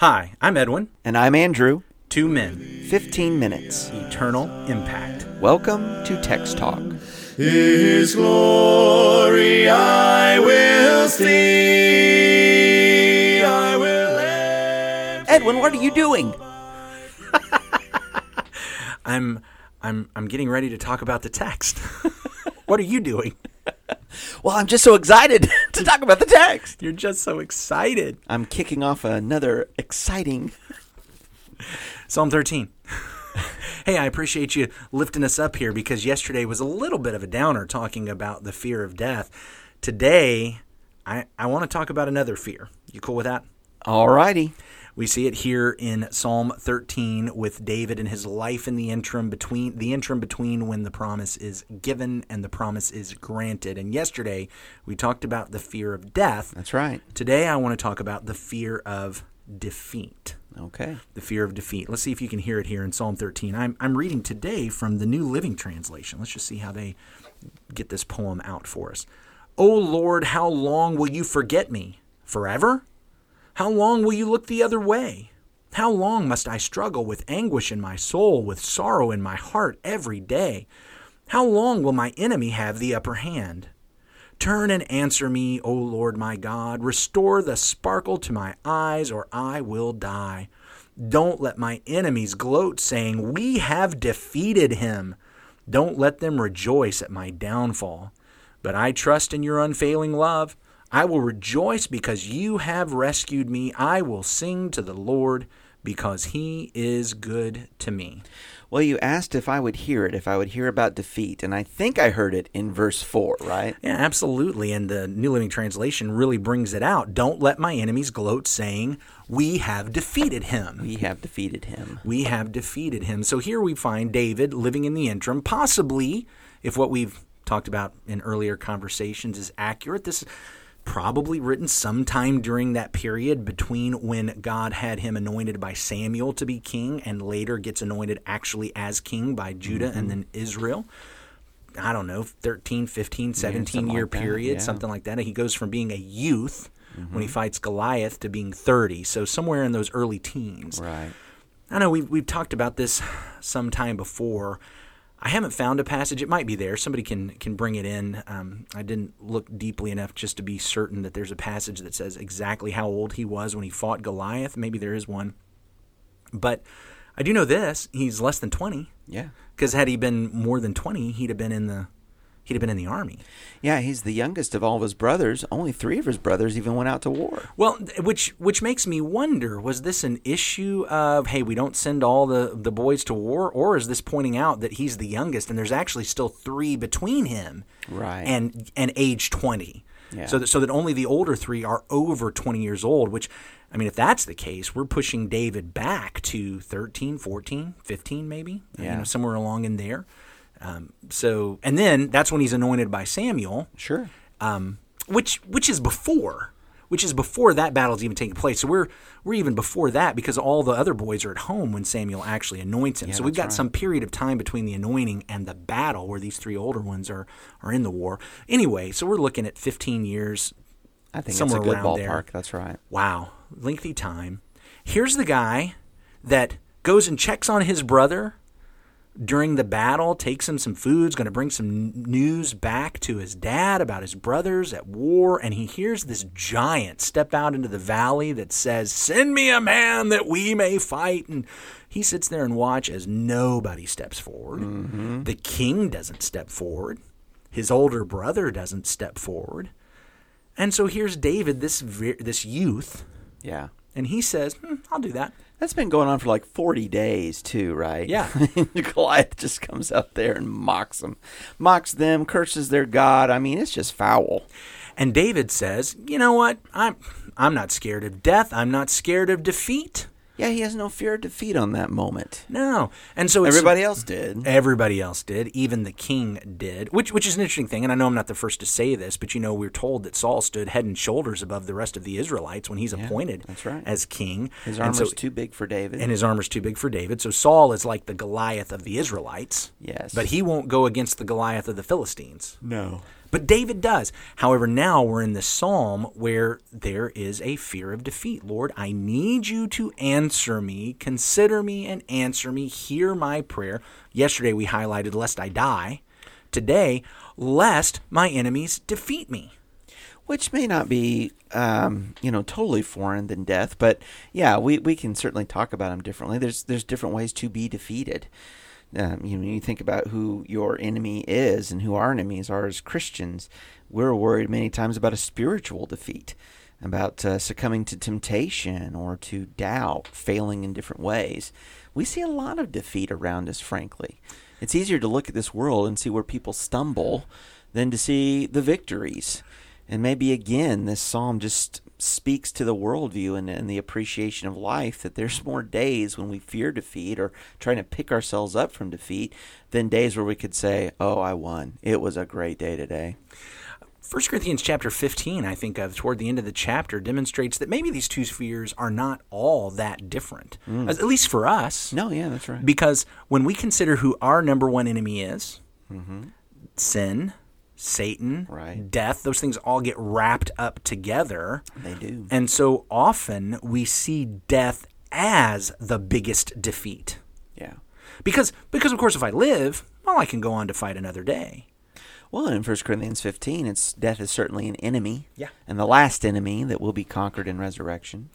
Hi, I'm Edwin. And I'm Andrew. Two men, 15 minutes. eternal impact. Welcome to Text Talk. His glory I will see. I will. Edwin, what are you doing? I'm I'm I'm getting ready to talk about the text. what are you doing? Well, I'm just so excited to talk about the text. You're just so excited. I'm kicking off another exciting. Psalm 13. hey, I appreciate you lifting us up here because yesterday was a little bit of a downer talking about the fear of death. Today, I, I want to talk about another fear. You cool with that? Alrighty. We see it here in Psalm 13 with David and his life in the interim between the interim between when the promise is given and the promise is granted. And yesterday we talked about the fear of death. That's right. Today I want to talk about the fear of defeat. Okay. The fear of defeat. Let's see if you can hear it here in Psalm 13. I'm, I'm reading today from the New Living Translation. Let's just see how they get this poem out for us. O Lord, how long will you forget me? Forever? How long will you look the other way? How long must I struggle with anguish in my soul, with sorrow in my heart every day? How long will my enemy have the upper hand? Turn and answer me, O Lord my God. Restore the sparkle to my eyes, or I will die. Don't let my enemies gloat, saying, We have defeated him. Don't let them rejoice at my downfall. But I trust in your unfailing love. I will rejoice because you have rescued me. I will sing to the Lord because he is good to me. Well, you asked if I would hear it, if I would hear about defeat, and I think I heard it in verse 4, right? Yeah, absolutely. And the New Living Translation really brings it out. Don't let my enemies gloat, saying, We have defeated him. We have defeated him. We have defeated him. So here we find David living in the interim, possibly, if what we've talked about in earlier conversations is accurate, this probably written sometime during that period between when God had him anointed by Samuel to be king and later gets anointed actually as king by Judah and then Israel. I don't know, 13, 15, 17 something year like period, yeah. Mm-hmm. something like that. He goes from being a youth when he fights Goliath to being 30. So somewhere in those early teens. Right. I know we've, we've talked about this sometime before. I haven't found a passage. It might be there. Somebody can can bring it in. Um, I didn't look deeply enough just to be certain that there's a passage that says exactly how old he was when he fought Goliath. Maybe there is one. But I do know this: he's less than twenty. Yeah. Because had he been more than twenty, he'd have been in the he'd have been in the army. Yeah, he's the youngest of all of his brothers. Only three of his brothers even went out to war. Well, which which makes me wonder: was this an issue of hey, we don't send all the the boys to war, or is this pointing out that he's the youngest and there's actually still three between him Right. and and age twenty? Yeah. So that so that only the older three are over twenty years old. Which I mean, if that's the case, we're pushing David back to 13, 14, 15 maybe, you Yeah. know, somewhere along in there. Um, so and then that's when he's anointed by Samuel Sure. um, which which is before which is before that battle's even taking place. So we're we're even before that because all the other boys are at home when Samuel actually anoints him. so we've got right. some period of time between the anointing and the battle where these three older ones are are in the war. Anyway, so we're looking at 15 years. I think Somewhere it's a good around ballpark. there. That's right. Wow, lengthy time. Here's the guy that goes and checks on his brother during the battle, takes him some food, is going to bring some news back to his dad about his brothers at war, and he hears this giant step out into the valley that says, "Send me a man that we may fight." And he sits there and watch as nobody steps forward. The king doesn't step forward. His older brother doesn't step forward. And so here's David, this this youth, Yeah. and he says, hmm, "I'll do that." That's been going on for like 40 days, too, right? Yeah. Goliath just comes out there and mocks them, mocks them, curses their God. I mean, it's just foul. And David says, "You know what? I'm I'm not scared of death. I'm not scared of defeat. Yeah, he has no fear of defeat on that moment. No." And so it's, Everybody else did. Everybody else did, even the king did, which which is an interesting thing. And I know I'm not the first to say this, but you know we're told that Saul stood head and shoulders above the rest of the Israelites when he's appointed that's right. as king. His armor's so- too big for David. and his armor's too big for David. So Saul is like the Goliath of the Israelites. Yes. But he won't go against the Goliath of the Philistines. no. But David does. However, now we're in the psalm where there is a fear of defeat. Lord, I need you to answer me, consider me, and answer me. Hear my prayer. Yesterday we highlighted, lest I die. Today, lest my enemies defeat me. which may not be um, you know totally foreign than death but yeah we, we can certainly talk about them differently there's there's different ways to be defeated um, you know you think about who your enemy is and who our enemies are as christians we're worried many times about a spiritual defeat about uh, succumbing to temptation or to doubt failing in different ways. We see a lot of defeat around us frankly. It's easier to look at this world and see where people stumble than to see the victories. And maybe again, this psalm just speaks to the worldview and, and the appreciation of life that there's more days when we fear defeat or trying to pick ourselves up from defeat than days where we could say, Oh, I won. It was a great day today. 1 Corinthians chapter 15, I think of toward the end of the chapter, demonstrates that maybe these two spheres are not all that different, mm. at least for us. No, yeah, that's right. Because when we consider who our number one enemy is, mm-hmm. sin, Satan, Right. death, those things all get wrapped up together. They do. And so often we see death as the biggest defeat. Yeah. Because, because of course, if I live, well, I can go on to fight another day. Well, in 1 Corinthians 15, it's death is certainly an enemy. Yeah. And the last enemy that will be conquered in resurrection.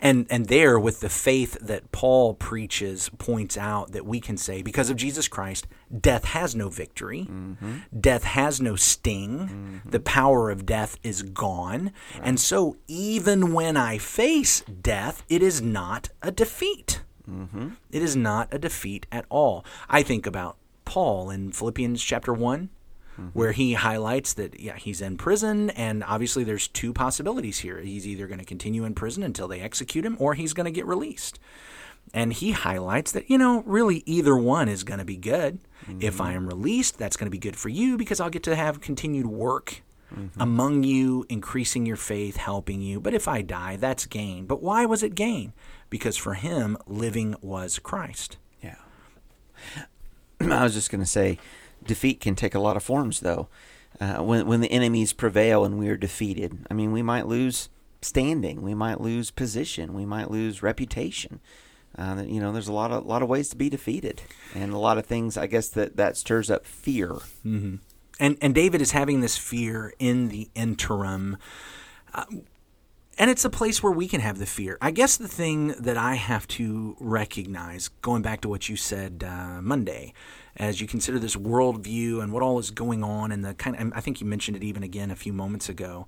And and there with the faith that Paul preaches points out that we can say because of Jesus Christ, death has no victory. Mm-hmm. Death has no sting. Mm-hmm. The power of death is gone. And so even when I face death, it is not a defeat. Mm-hmm. It is not a defeat at all. I think about Paul in Philippians chapter 1 Mm-hmm. where he highlights that yeah he's in prison and obviously there's two possibilities here. He's either going to continue in prison until they execute him or he's going to get released. And he highlights that you know really either one is going to be good. If mm-hmm. i am released that's going to be good for you because i'll get to have continued work mm-hmm. among you increasing your faith helping you. But if i die that's gain. But why was it gain? Because for him living was christ. Yeah. I was just going to say, defeat can take a lot of forms, though. Uh, when when the enemies prevail and we are defeated, I mean, we might lose standing, we might lose position, we might lose reputation. Uh, you know, there's a lot of lot of ways to be defeated, and a lot of things. I guess that that stirs up fear. and and David is having this fear in the interim. Uh, and it's a place where we can have the fear. I guess the thing that I have to recognize, going back to what you said uh, Monday, as you consider this worldview and what all is going on, and the kind of, I think you mentioned it even again a few moments ago,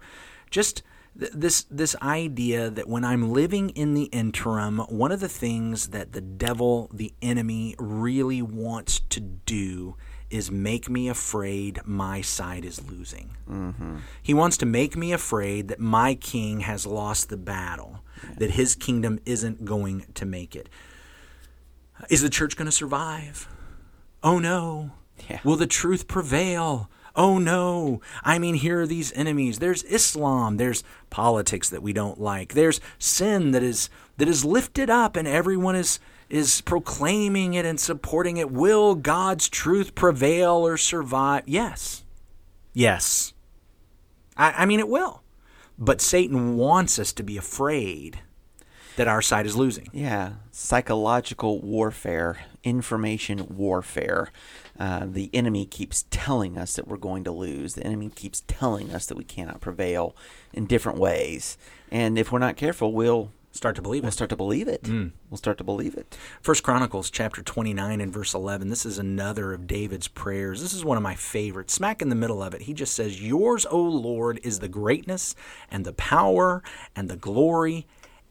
just th- this this idea that when I'm living in the interim, one of the things that the devil, the enemy, really wants to do is make me afraid my side is losing. Mm-hmm. He wants to make me afraid that my king has lost the battle, that his kingdom isn't going to make it. Is the church going to survive? Oh no. Yeah. Will the truth prevail? Oh no. I mean, here are these enemies. There's Islam, there's politics that we don't like. There's sin that is that is lifted up and everyone is is proclaiming it and supporting it. Will God's truth prevail or survive? Yes. Yes. I, I mean, it will. But Satan wants us to be afraid that our side is losing. Yeah, psychological warfare, information warfare. Uh, the enemy keeps telling us that we're going to lose. The enemy keeps telling us that we cannot prevail in different ways. And if we're not careful, we'll Start to believe we'll it. start to believe it. We'll start to believe it. First Chronicles chapter 29 and verse 11. This is another of David's prayers. This is one of my favorites. Smack in the middle of it, he just says, Yours, O Lord, is the greatness and the power and the glory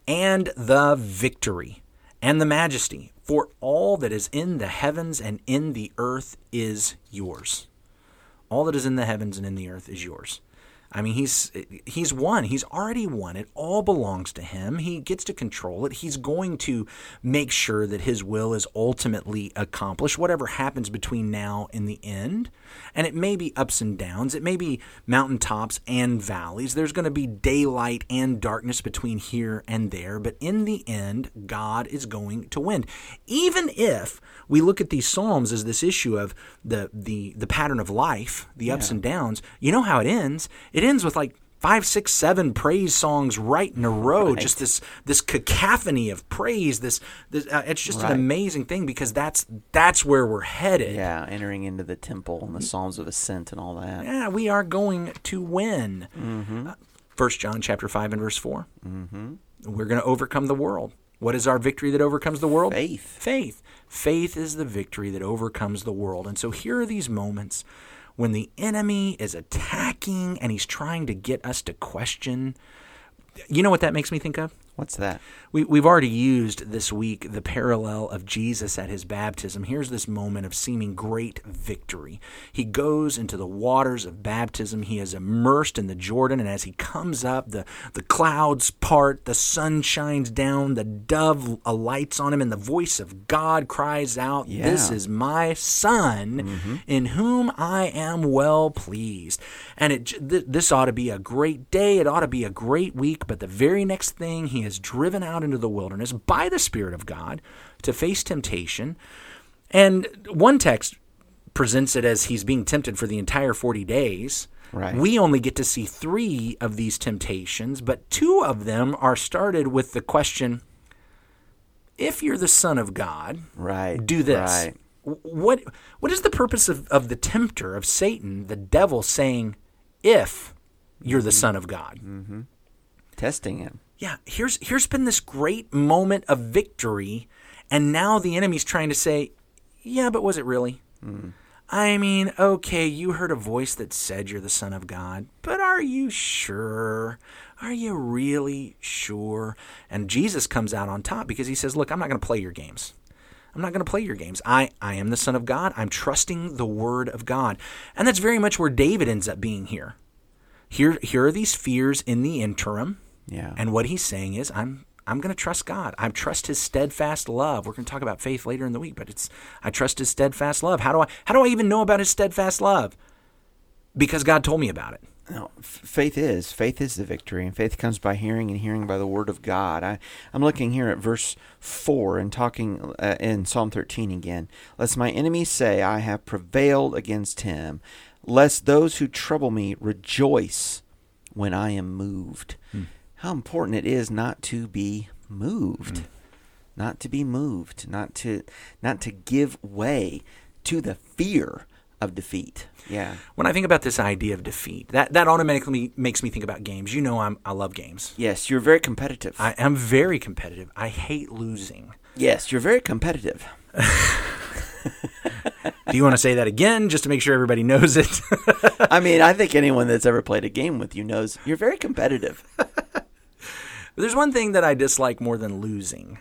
and the victory and the majesty. For all that is in the heavens and in the earth is yours. All that is in the heavens and in the earth is yours. I mean, he's he's won. He's already won. It all belongs to him. He gets to control it. He's going to make sure that his will is ultimately accomplished, whatever happens between now and the end. And it may be ups and downs. It may be mountaintops and valleys. There's going to be daylight and darkness between here and there. But in the end, God is going to win. Even if we look at these psalms as this issue of the the the pattern of life, the ups and downs. You know how it ends? It ends with like five, six, seven praise songs right in a row. Just this this cacophony of praise. This, this uh, it's just Right. an amazing thing because that's that's where we're headed. Yeah, entering into the temple and the Psalms of Ascent and all that. Yeah, we are going to win. Mm-hmm. First John chapter five and verse 4 Mm-hmm. We're going to overcome the world. What is our victory that overcomes the world? Faith. Faith. Faith is the victory that overcomes the world. And so here are these moments when the enemy is attacking and he's trying to get us to question. You know what that makes me think of? What's that? We, we've already used this week the parallel of Jesus at his baptism. Here's this moment of seeming great victory. He goes into the waters of baptism. He is immersed in the Jordan, and as he comes up, the, the clouds part, the sun shines down, the dove alights on him, and the voice of God cries out, This is my son mm-hmm. in whom I am well pleased. And it th- this ought to be a great day. It ought to be a great week. But the very next thing, he is driven out into the wilderness by the Spirit of God to face temptation. And one text presents it as he's being tempted for the entire 40 days. Right. We only get to see three of these temptations, but two of them are started with the question if you're the Son of God, Right. do this. Right. What what is the purpose of, of the tempter of Satan, the devil saying, if you're the mm-hmm. son of God? Mm-hmm. Testing him. Yeah, here's here's been this great moment of victory, and now the enemy's trying to say, Yeah, but was it really? Hmm. I mean, okay, you heard a voice that said you're the Son of God, but are you sure? Are you really sure? And Jesus comes out on top because he says, Look, I'm not going to play your games. I'm not going to play your games. I, I am the Son of God. I'm trusting the Word of God. And that's very much where David ends up being here. Here, here are these fears in the interim. Yeah. And what he's saying is, I'm I'm going to trust God. I trust His steadfast love. We're going to talk about faith later in the week, but it's I trust His steadfast love. How do I how do I even know about His steadfast love? Because God told me about it. No, faith is faith is the victory, and faith comes by hearing, and hearing by the word of God. I, I'm looking here at verse four and talking uh, in Psalm 13 again. Lest my enemies say, "I have prevailed against him," lest those who trouble me rejoice when I am moved. How important it is not to be moved, mm. not to be moved, not to not to give way to the fear of defeat. Yeah. When I think about this idea of defeat, that, that automatically makes me think about games. You know, I'm, I love games. Yes, you're very competitive. I am very competitive. I hate losing. Yes, you're very competitive. Do you want to say that again, just to make sure everybody knows it? I mean, I think anyone that's ever played a game with you knows you're very competitive. There's one thing that I dislike more than losing,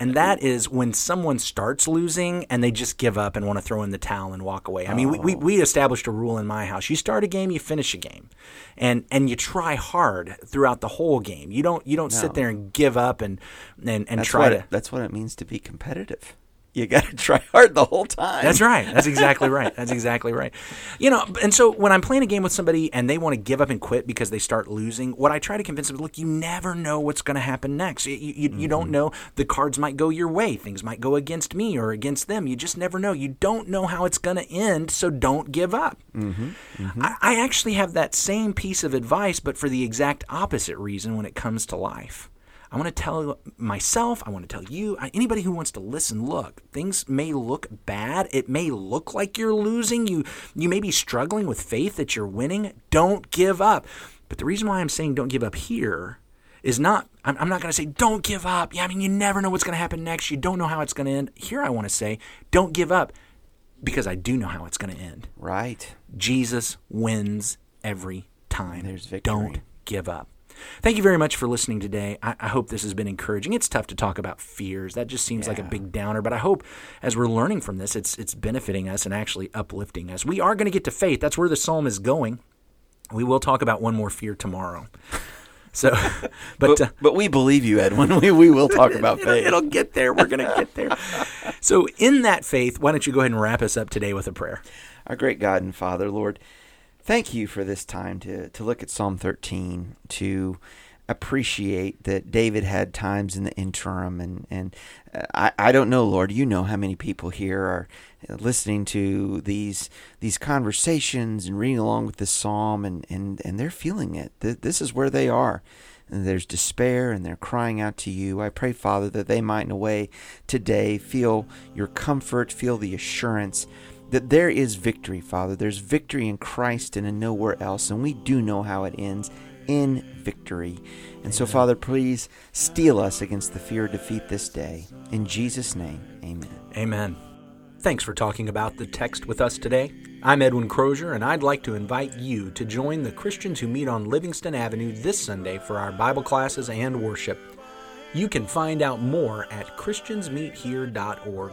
and that is when someone starts losing and they just give up and want to throw in the towel and walk away. I mean, we, we, oh. we established a rule in my house: you start a game, you finish a game, and and you try hard throughout the whole game. You don't you don't sit there and give up and and, and That's try what to. it, that's what it means to be competitive. You got to try hard the whole time. That's right. That's exactly right. That's exactly right. You know, and so when I'm playing a game with somebody and they want to give up and quit because they start losing, what I try to convince them, is, look, you never know what's going to happen next. You, you, you don't mm-hmm. know. The cards might go your way. Things might go against me or against them. You just never know. You don't know how it's going to end, so don't give up. Mm-hmm. Mm-hmm. I, I actually have that same piece of advice, but for the exact opposite reason when it comes to life. I want to tell myself, I want to tell you, anybody who wants to listen, look, things may look bad. It may look like you're losing. You you may be struggling with faith that you're winning. Don't give up. But the reason why I'm saying don't give up here is not I'm, I'm not going to say don't give up. Yeah, I mean you never know what's going to happen next. You don't know how it's going to end. Here I want to say don't give up because I do know how it's going to end. Right. Jesus wins every time. There's victory. Don't give up. Thank you very much for listening today. I, I hope this has been encouraging. It's tough to talk about fears. That just seems like a big downer, but I hope as we're learning from this, it's it's benefiting us and actually uplifting us. We are going to get to faith. That's where the psalm is going. We will talk about one more fear tomorrow. So, but, But, uh, but we believe you, Edwin. We, we will talk about it'll, faith. it'll get there. We're going to get there. So, in that faith, why don't you go ahead and wrap us up today with a prayer? Our great God and Father, Lord, thank you for this time to, to look at Psalm 13, to appreciate that David had times in the interim. And, and uh, I, I don't know, Lord, you know how many people here are listening to these these conversations and reading along with this psalm, and, and, and they're feeling it. Th- This is where they are. And there's despair and they're crying out to you. I pray, Father, that they might, in a way, today feel your comfort, feel the assurance that there is victory, Father. There's victory in Christ and in nowhere else. And we do know how it ends in victory. And so, Father, please steel us against the fear of defeat this day. In Jesus' name, amen. Amen. Thanks for talking about the text with us today. I'm Edwin Crozier, and I'd like to invite you to join the Christians who meet on Livingston Avenue this Sunday for our Bible classes and worship. You can find out more at ChristiansMeetHere.org.